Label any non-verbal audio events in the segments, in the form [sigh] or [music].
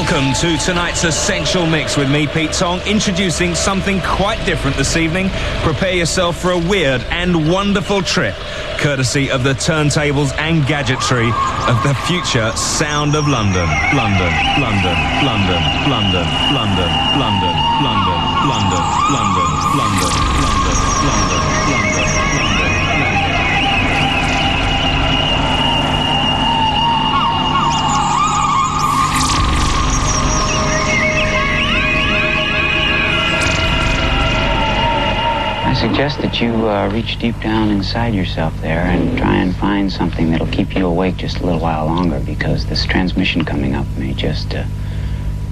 Welcome to tonight's Essential Mix with me, Pete Tong, introducing something quite different this evening. Prepare yourself for a weird and wonderful trip, courtesy of the turntables and gadgetry of the future sound of London. London, London, London, London, London, London, London, London, London, London, London, London, London. I suggest that you uh, reach deep down inside yourself there and try and find something that'll keep you awake just a little while longer because this transmission coming up may just uh,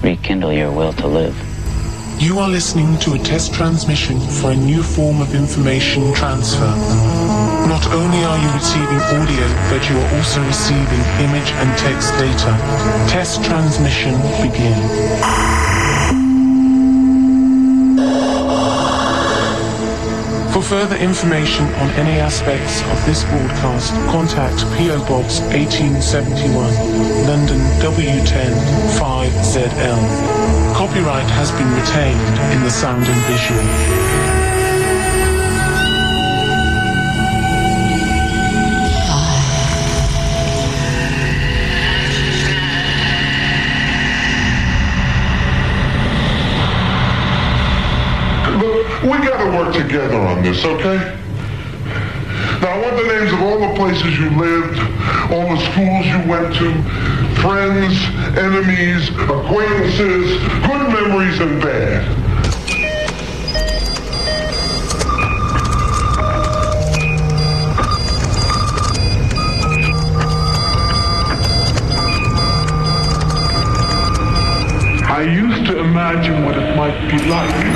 rekindle your will to live. You are listening to a test transmission for a new form of information transfer. Not only are you receiving audio, but you are also receiving image and text data. Test transmission begin. Further information on any aspects of this broadcast, contact PO Box 1871, London W10 5ZL. Copyright has been retained in the sound and visual. We gotta work together on this, okay? Now, I want the names of all the places you lived, all the schools you went to, friends, enemies, acquaintances, good memories and bad. I used to imagine what it might be like.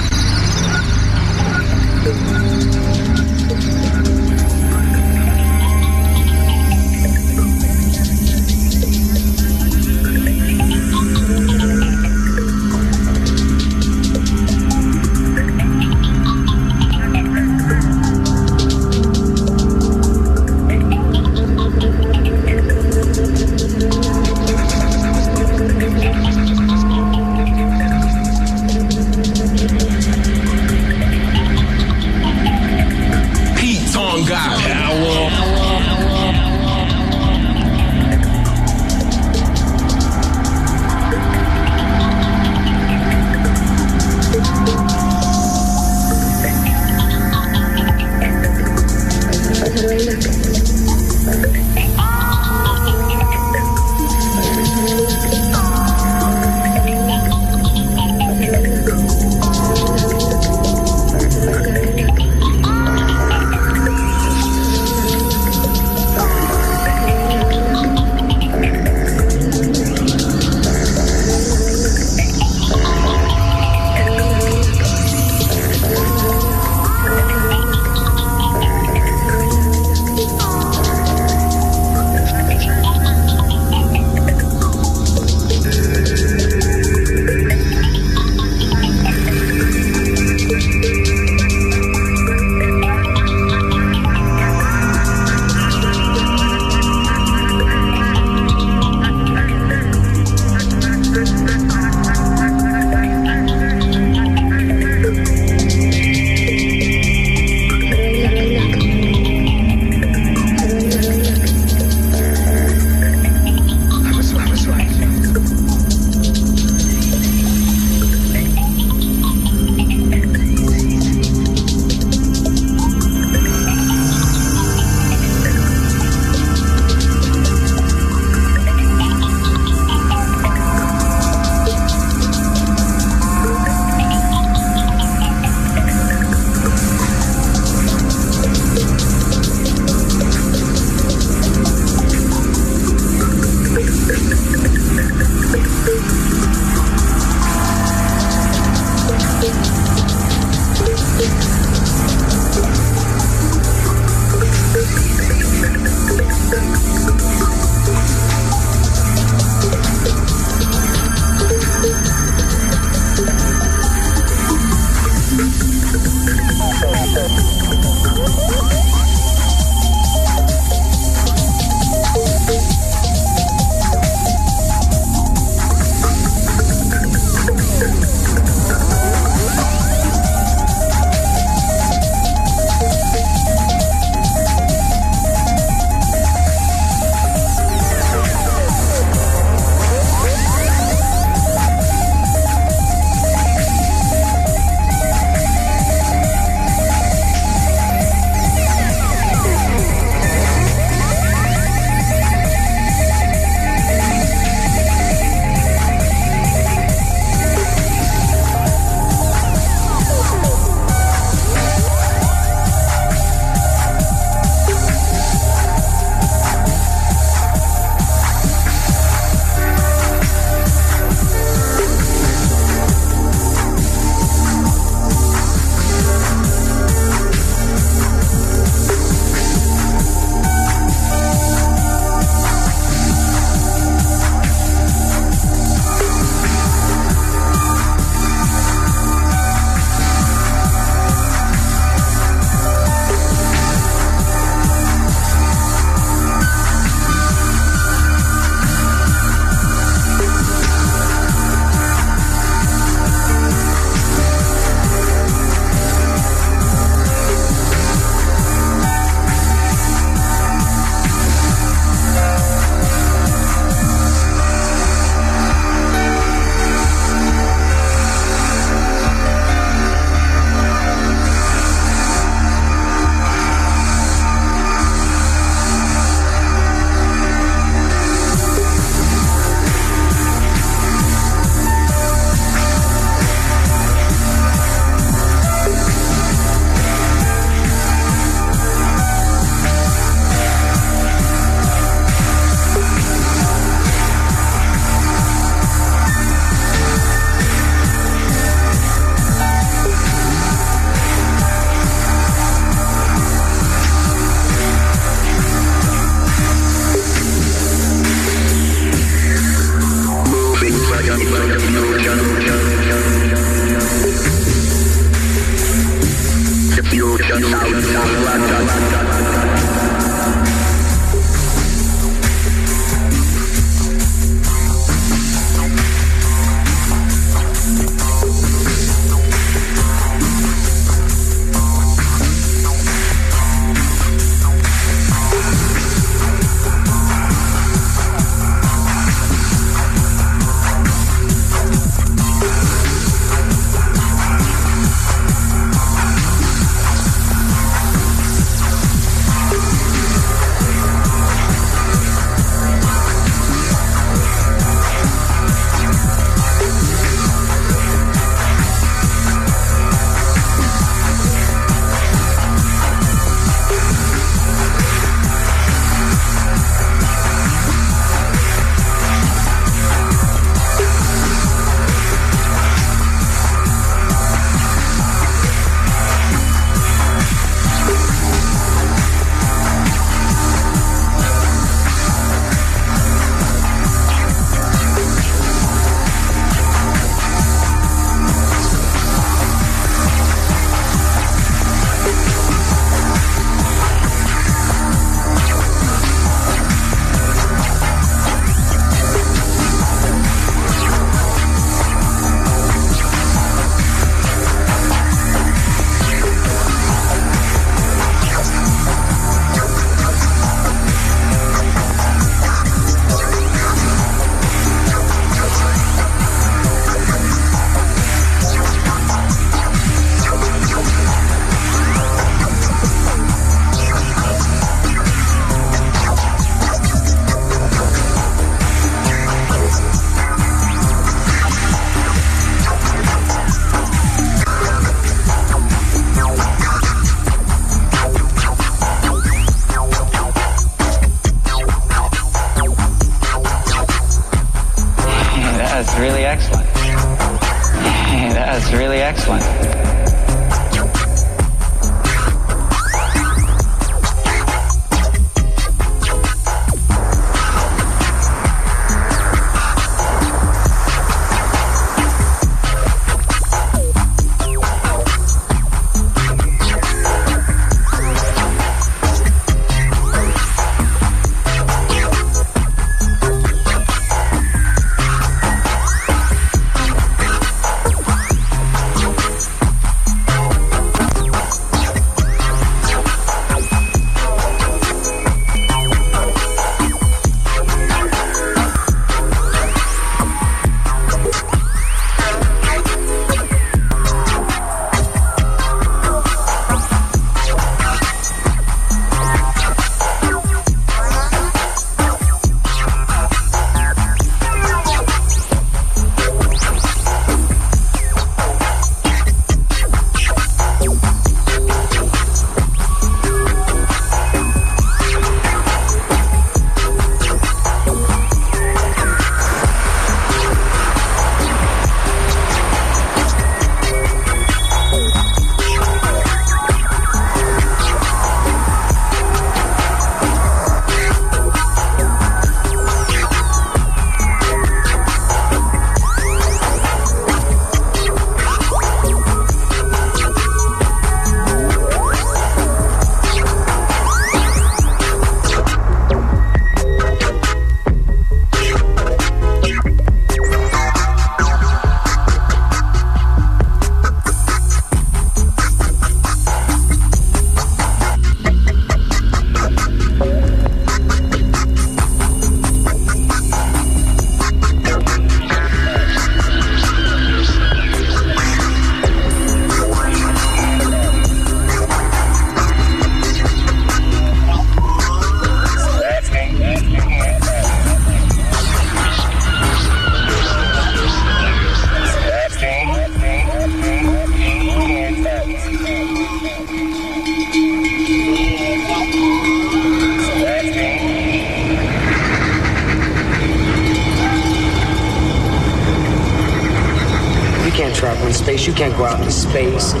travel in space. You can't go out into space. You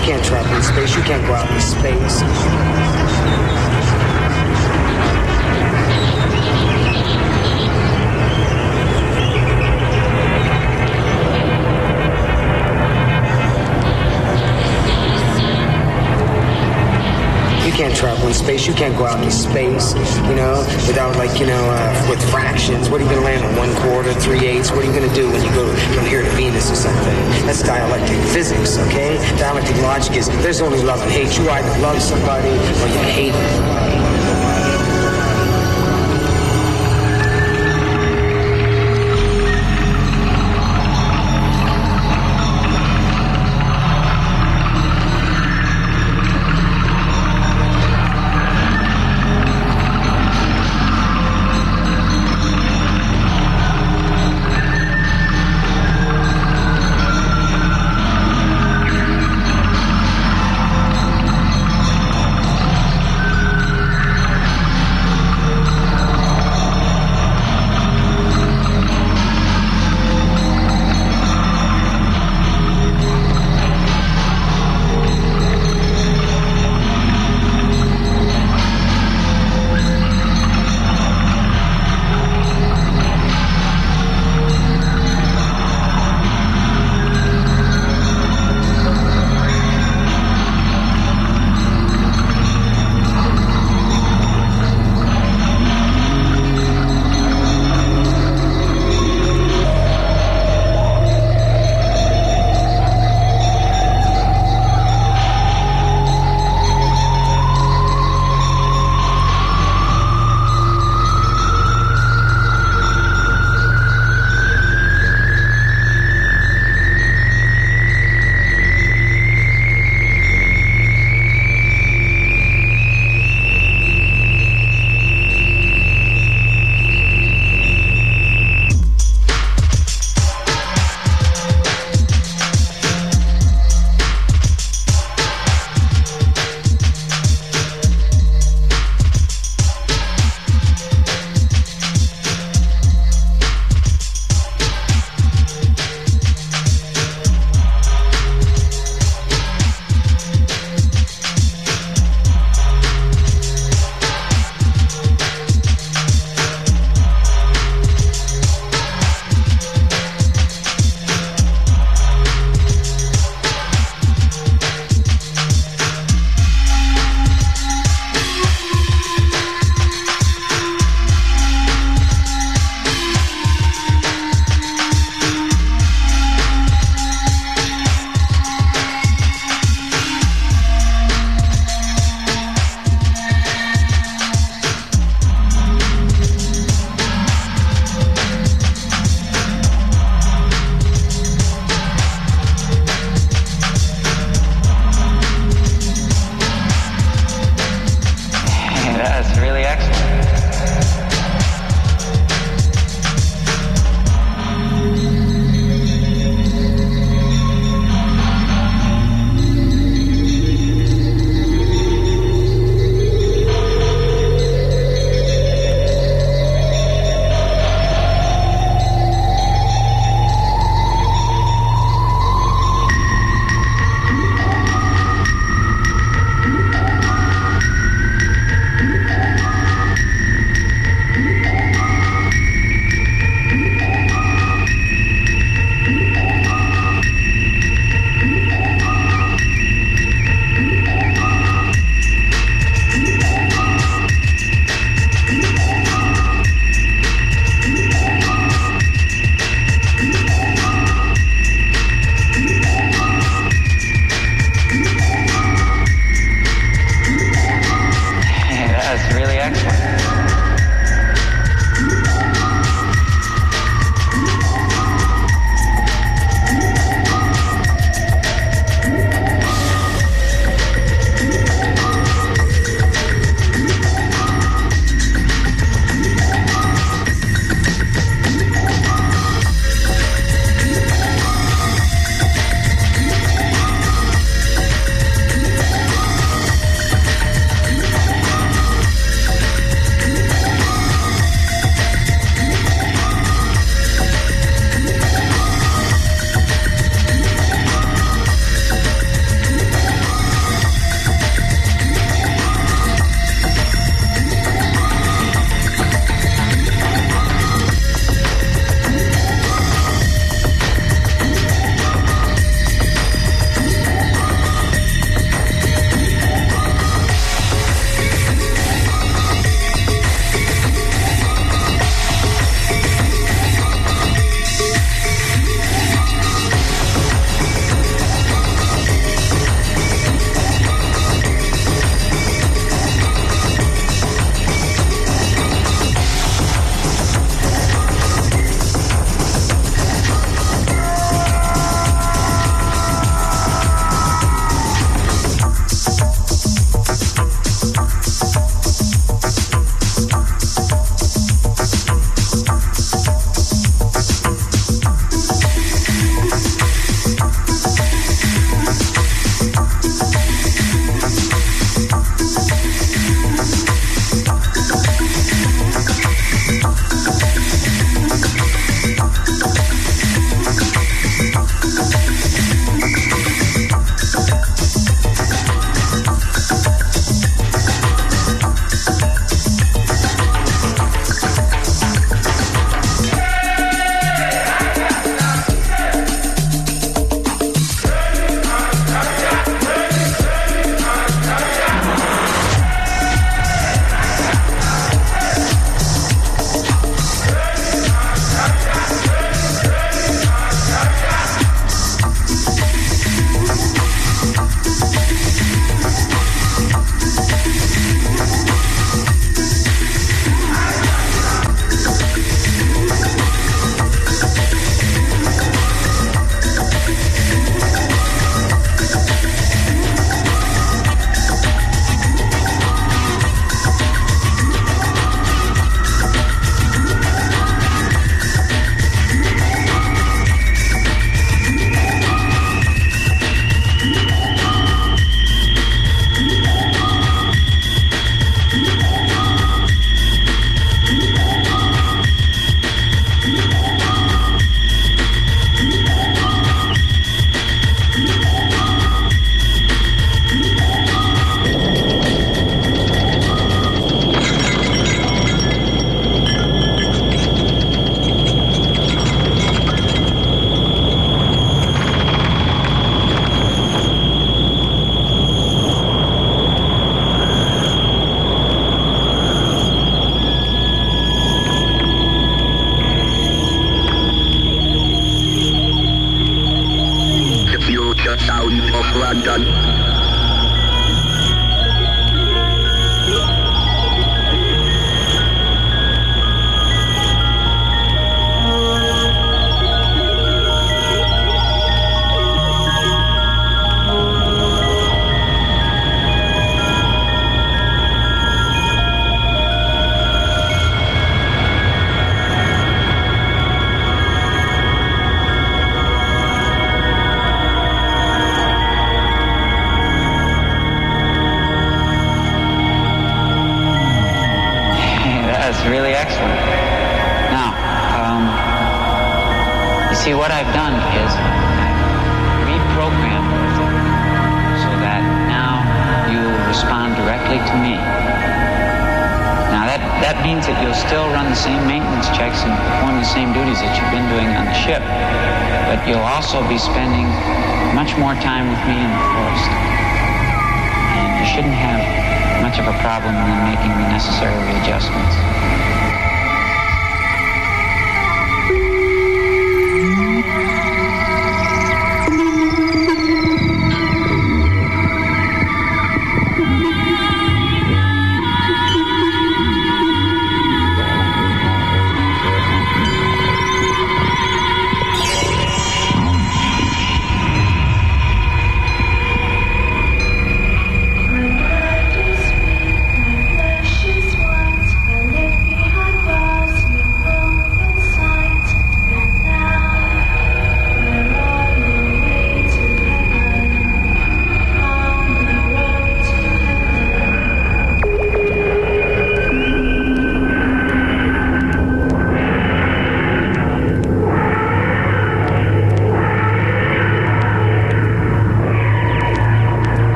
can't travel in space. You can't go out into space. Space. You can't go out into space, you know, without like, you know, uh, with fractions. What are you going to land on? One quarter, three eighths? What are you going to do when you go from here to Venus or something? That's dialectic physics, okay? Dialectic logic is there's only love and hate. You either love somebody or you hate them.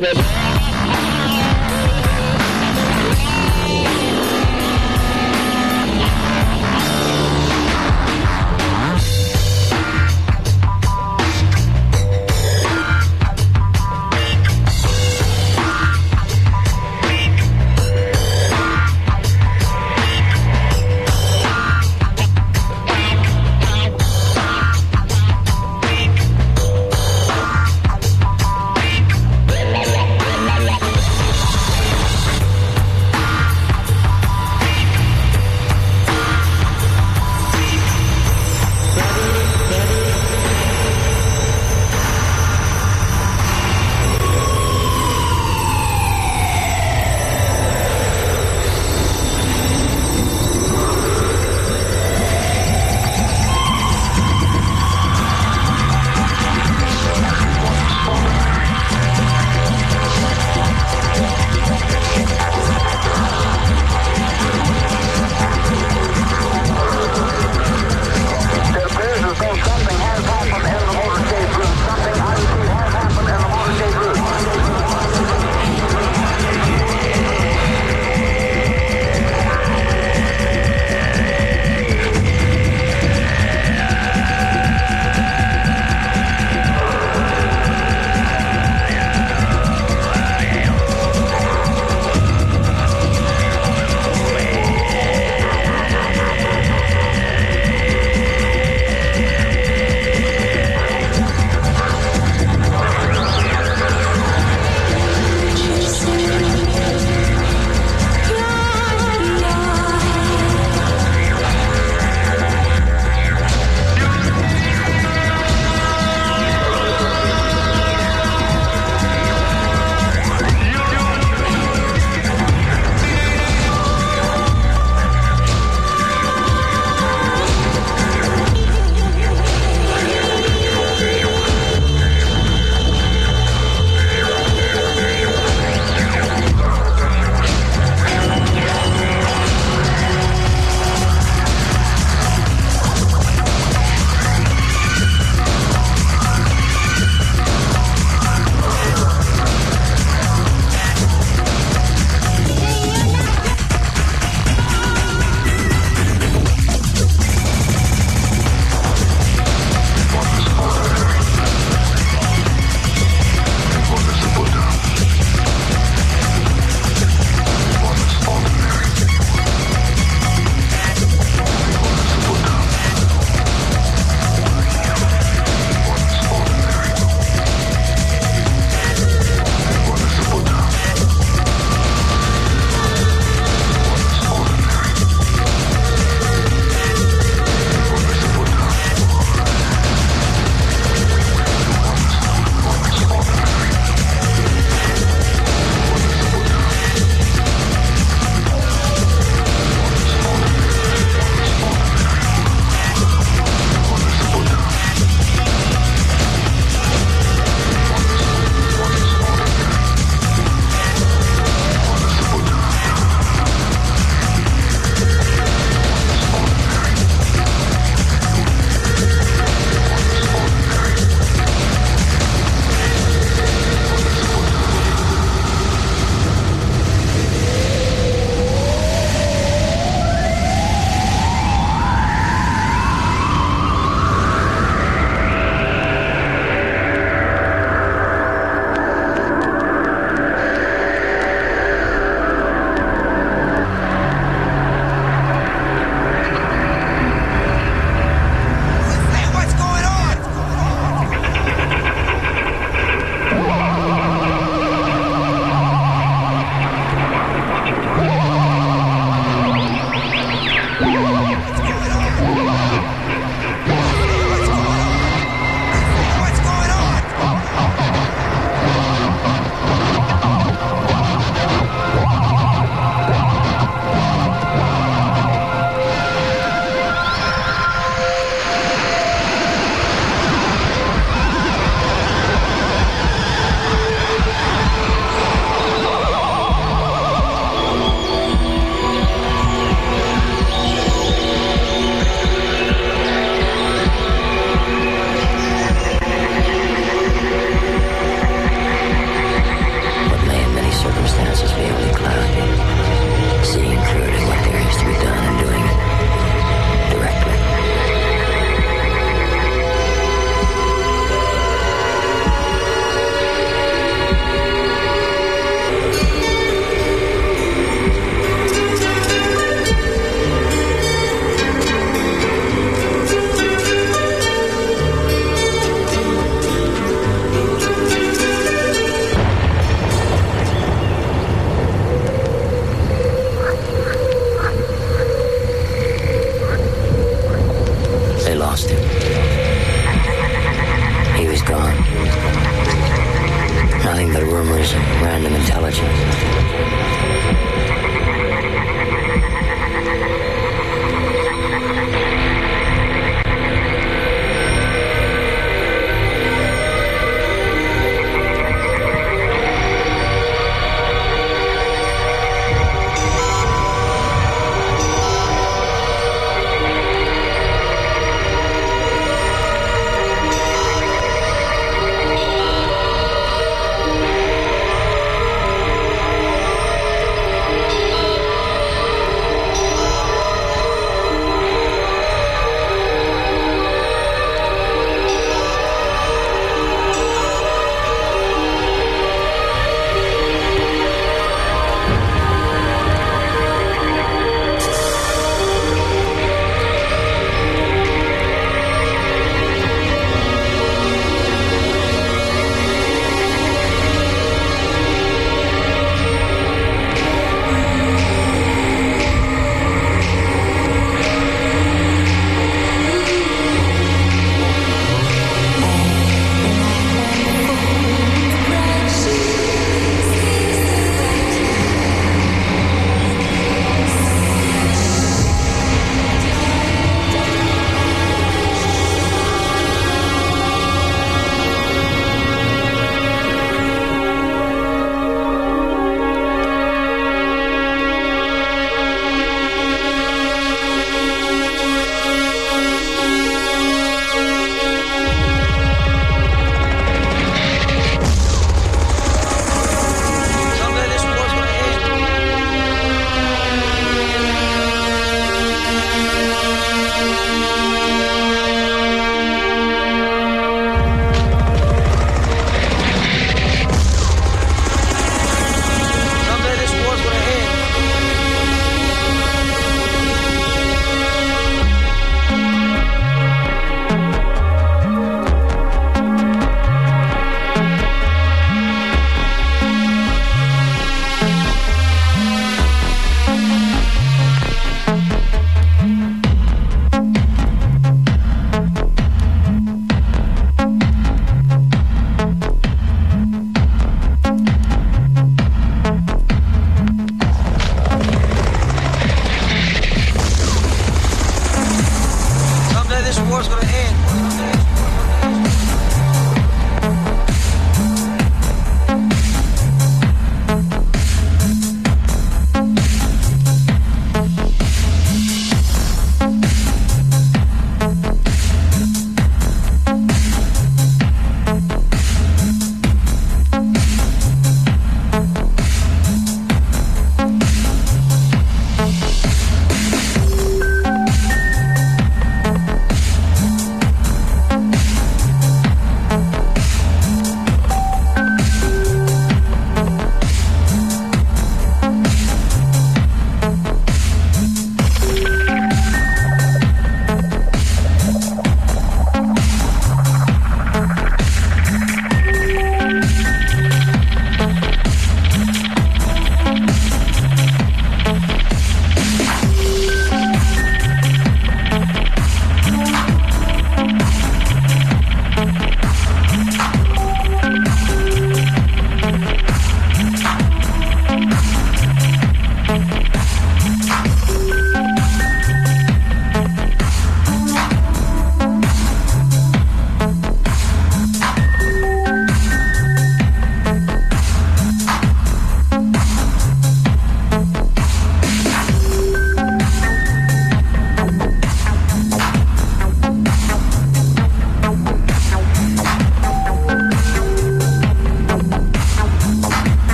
Bobby.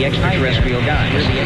The extraterrestrial guys.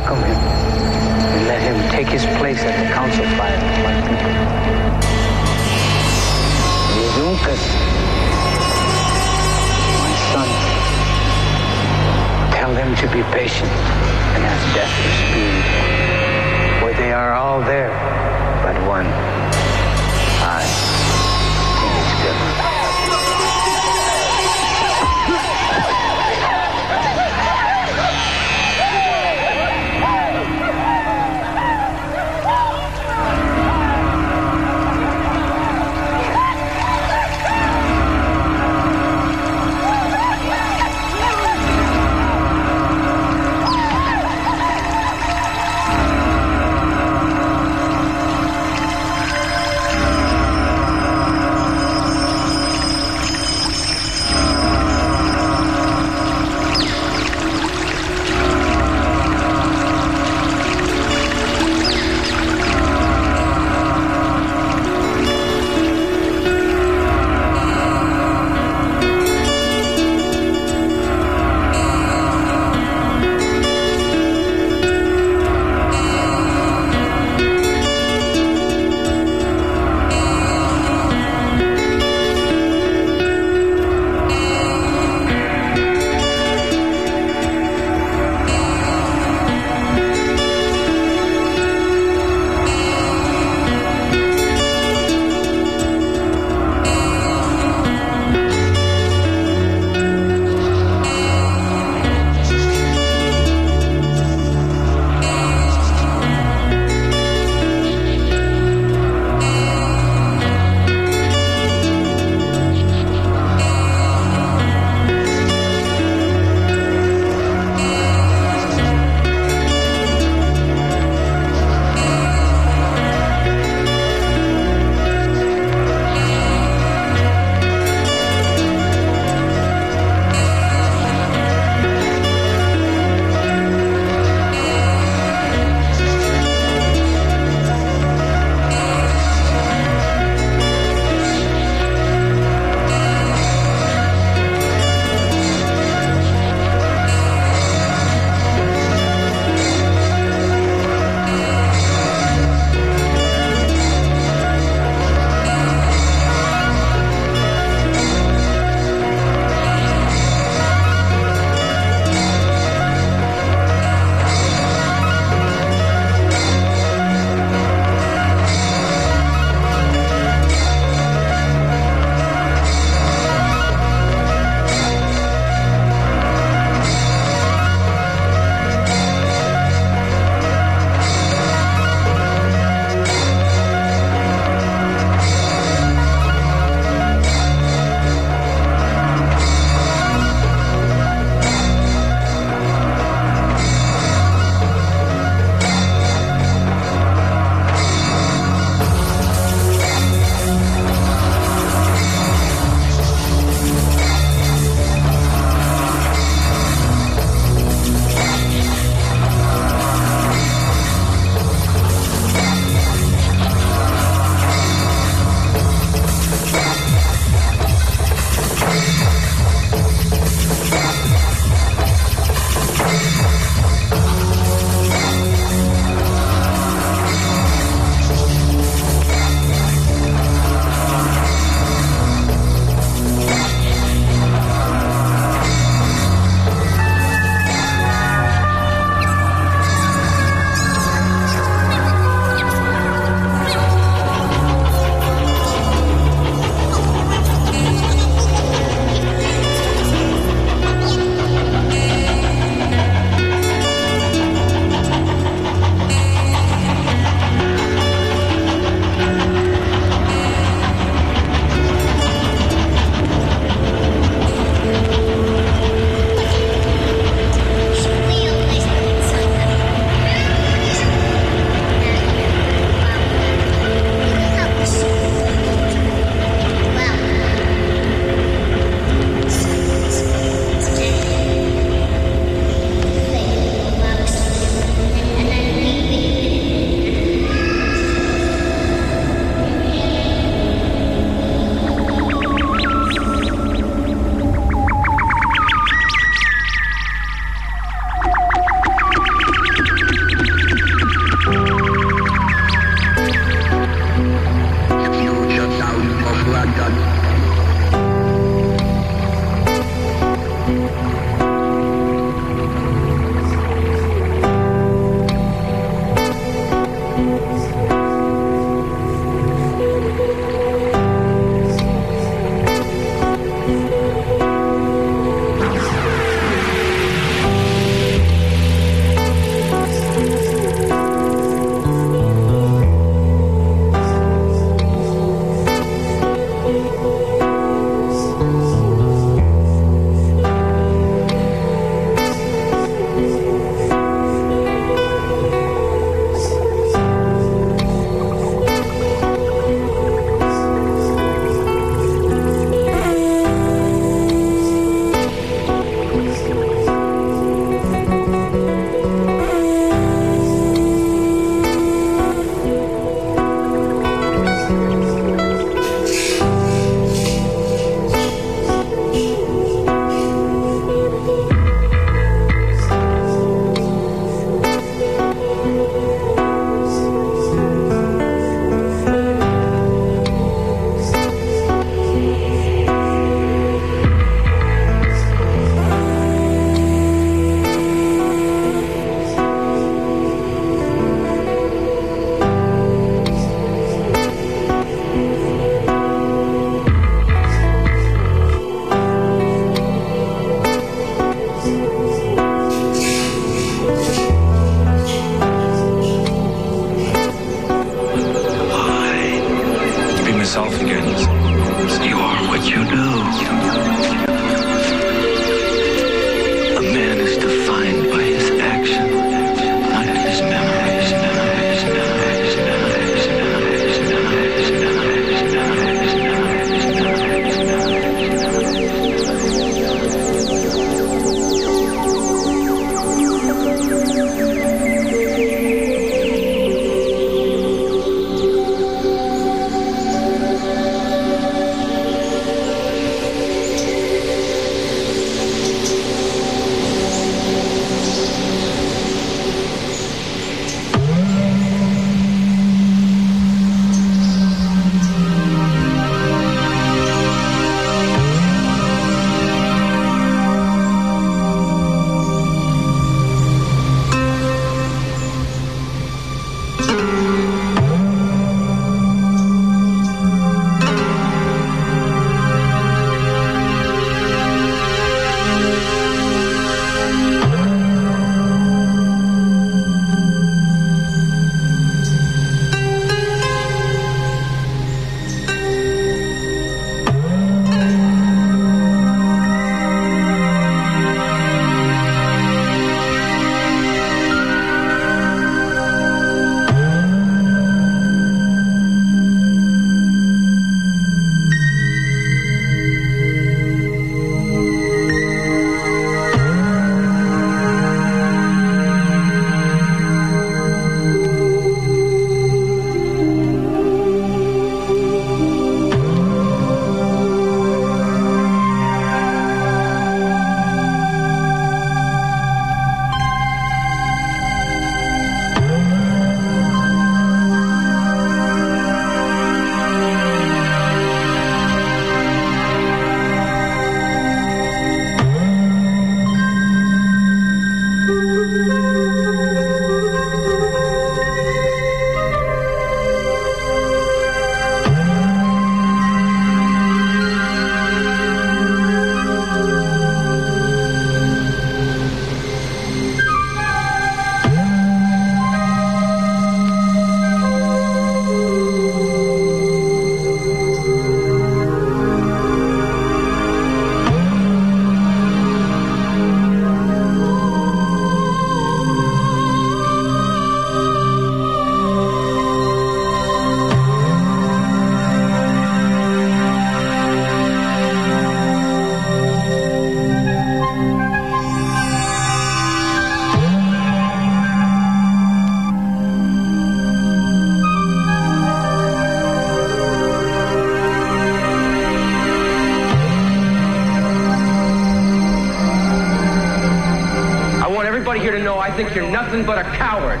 Know I think you're nothing but a coward.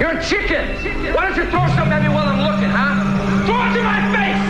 You're a chicken. Why don't you throw something at me while I'm looking, huh? Throw it to my face!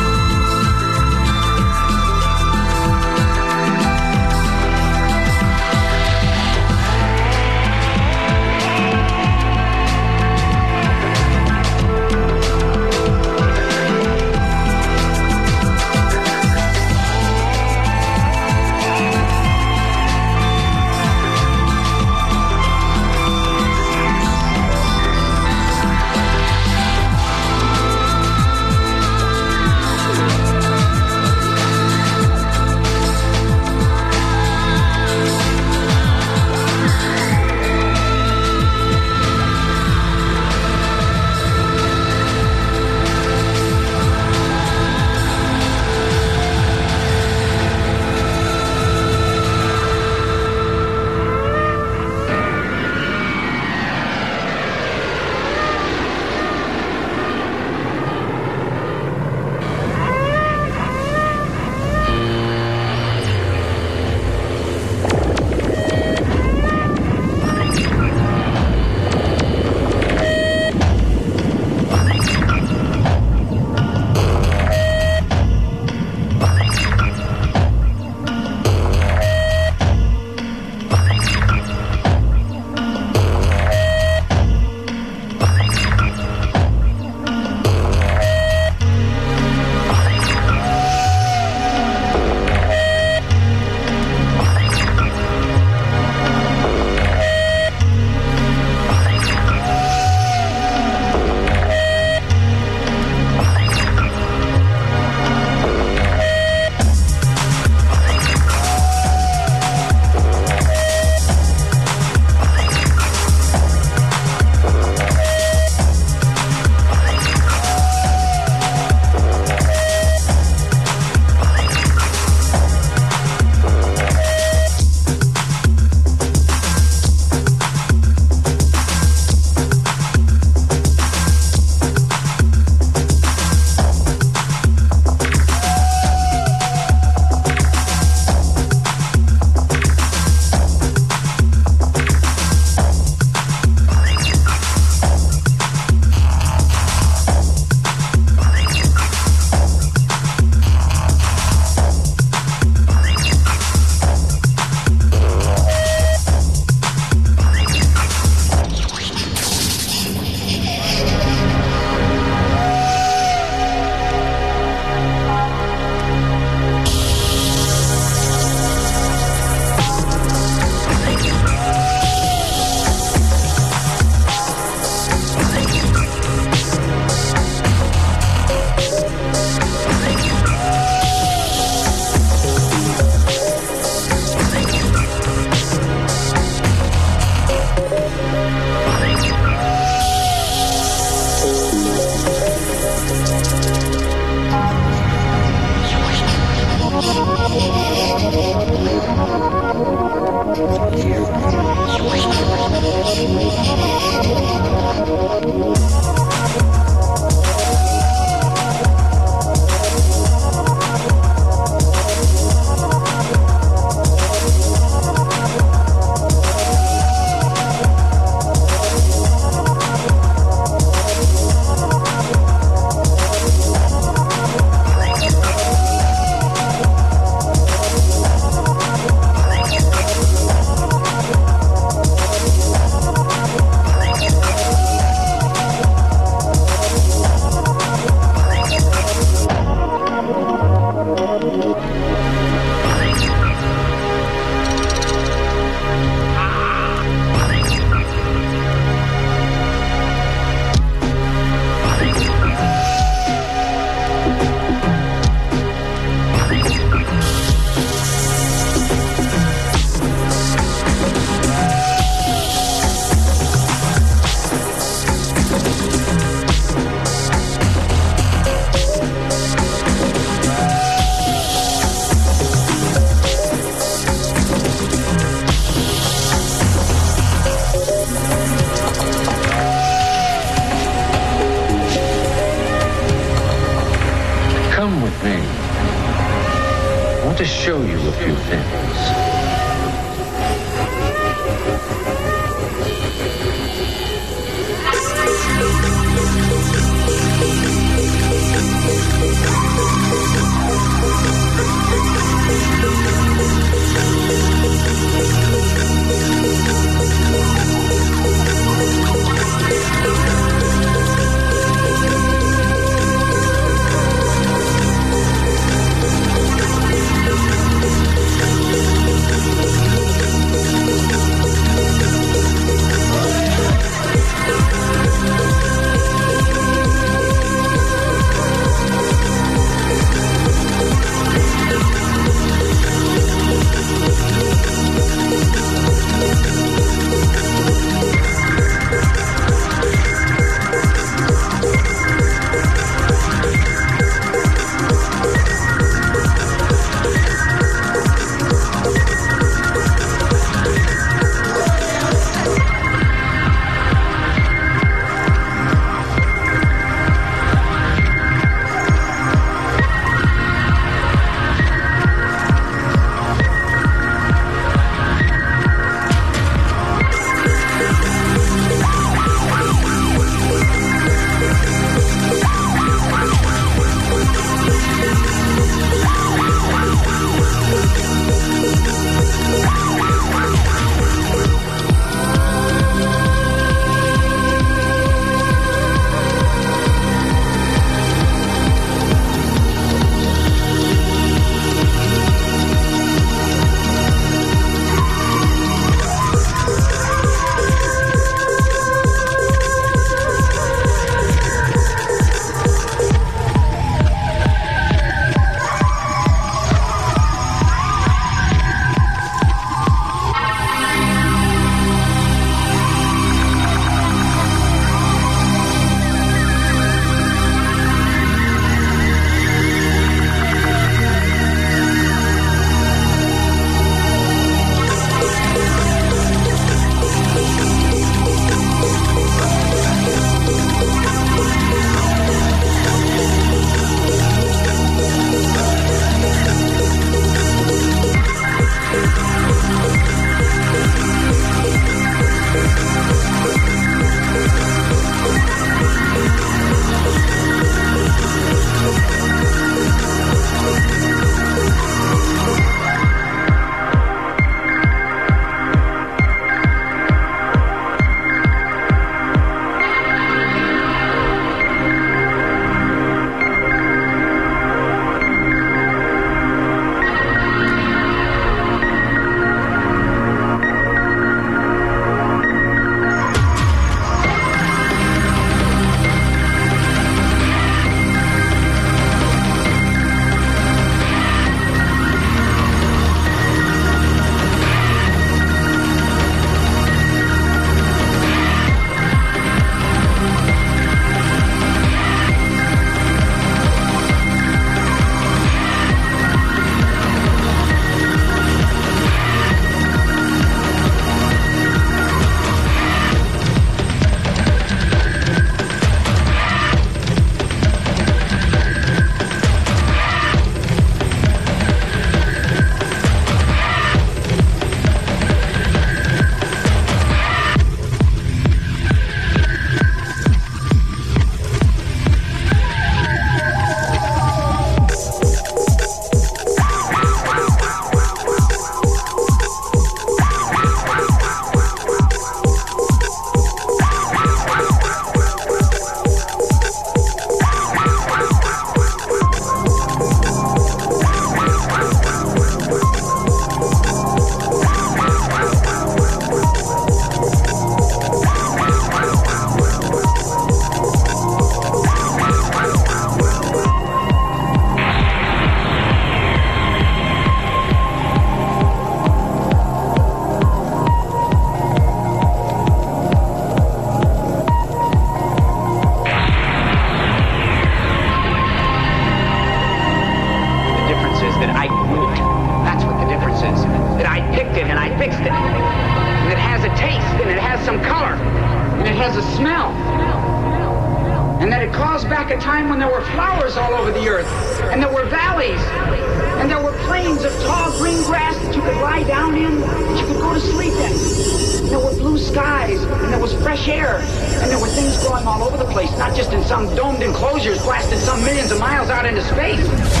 Fresh air, and there were things growing all over the place, not just in some domed enclosures blasted some millions of miles out into space.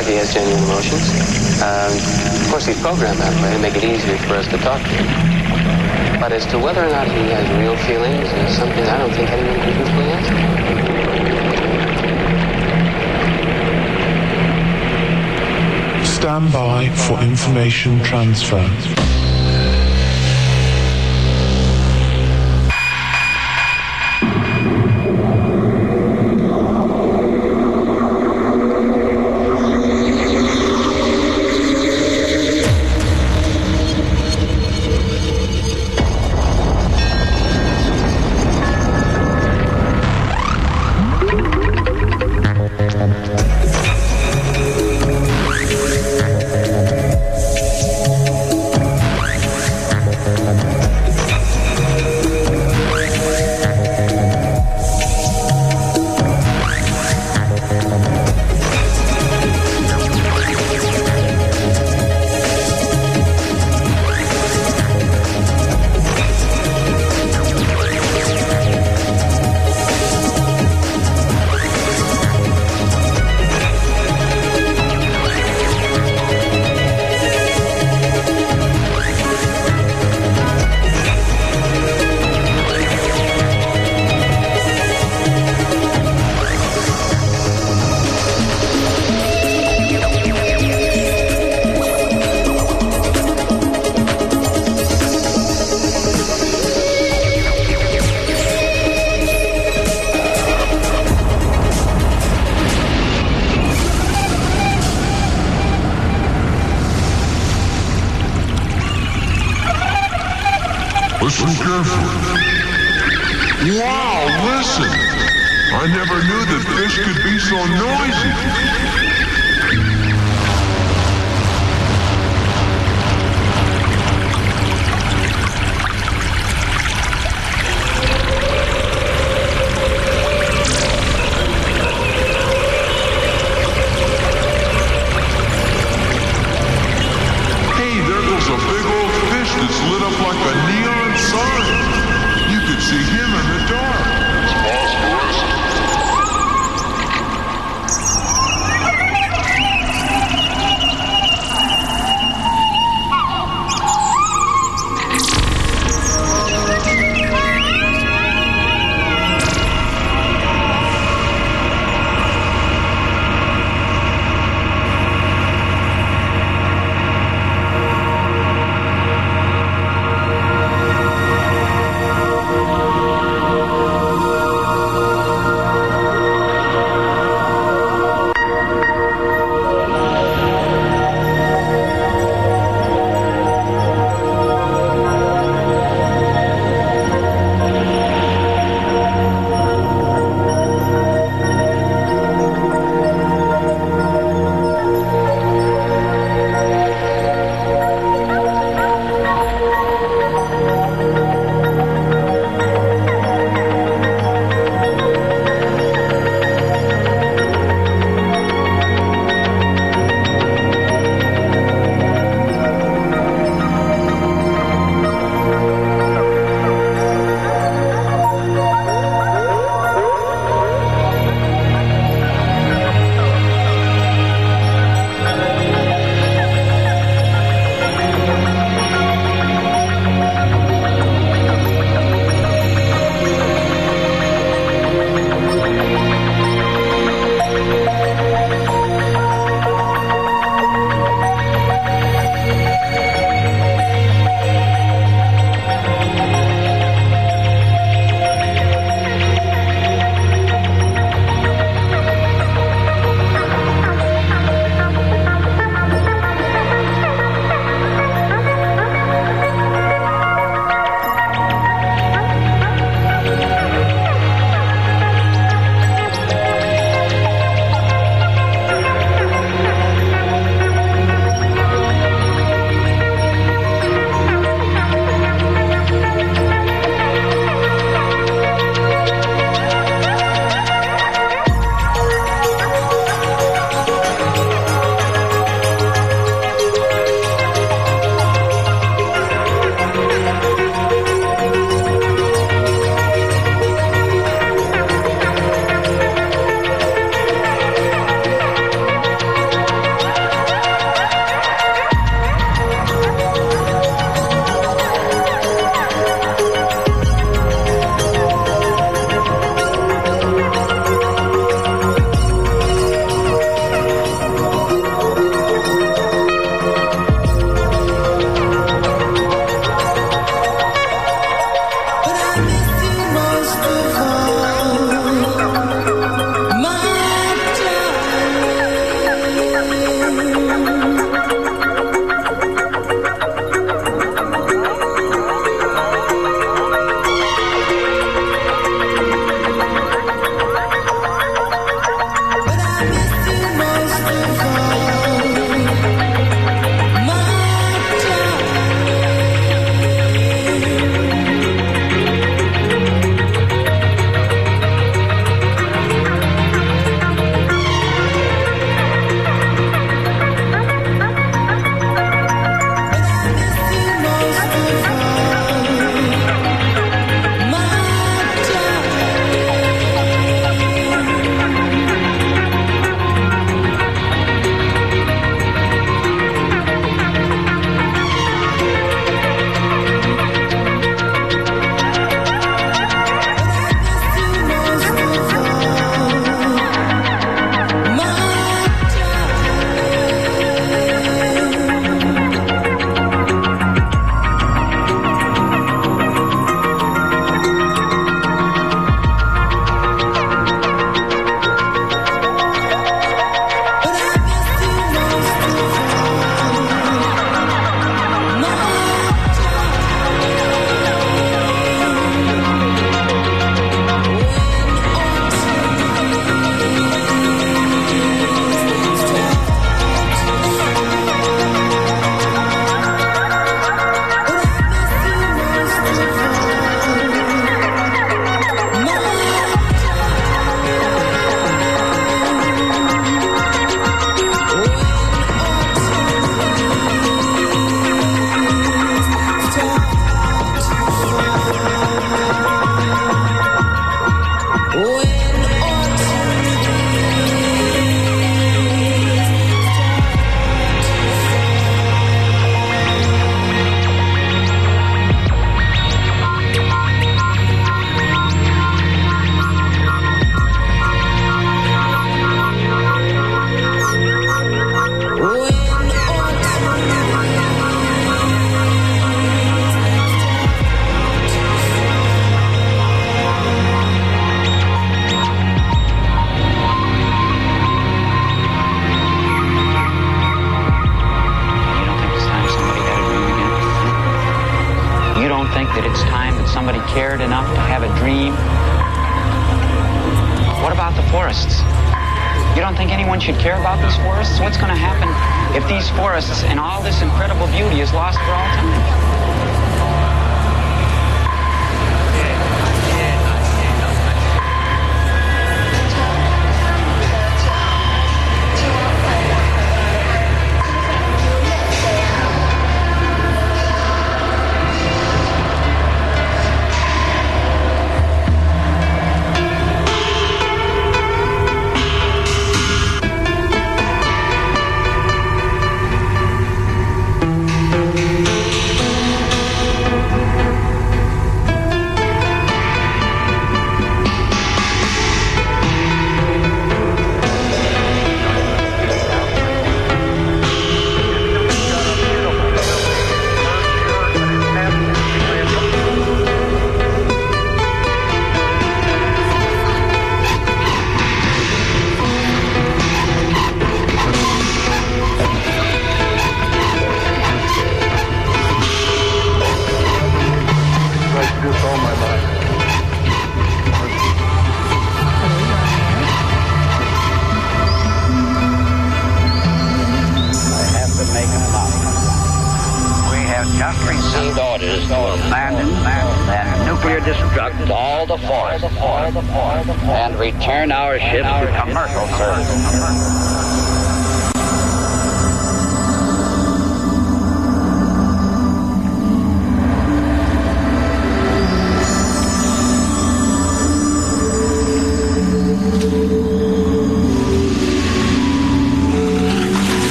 Like he has genuine emotions. Um, of course, he's programmed that way to make it easier for us to talk to him. But as to whether or not he has real feelings is something I don't think anyone can truthfully answer. Stand by for information transfer.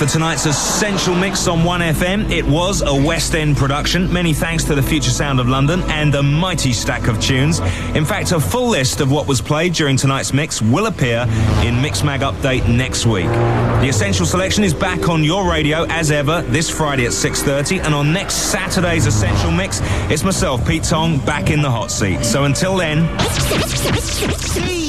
For tonight's Essential Mix on 1FM. It was a West End production. Many thanks to the Future Sound of London and a mighty stack of tunes. In fact, a full list of what was played during tonight's mix will appear in Mixmag Update next week. The Essential Selection is back on your radio as ever this Friday at 6.30 and on next Saturday's Essential Mix, it's myself, Pete Tong, back in the hot seat. So until then... [laughs]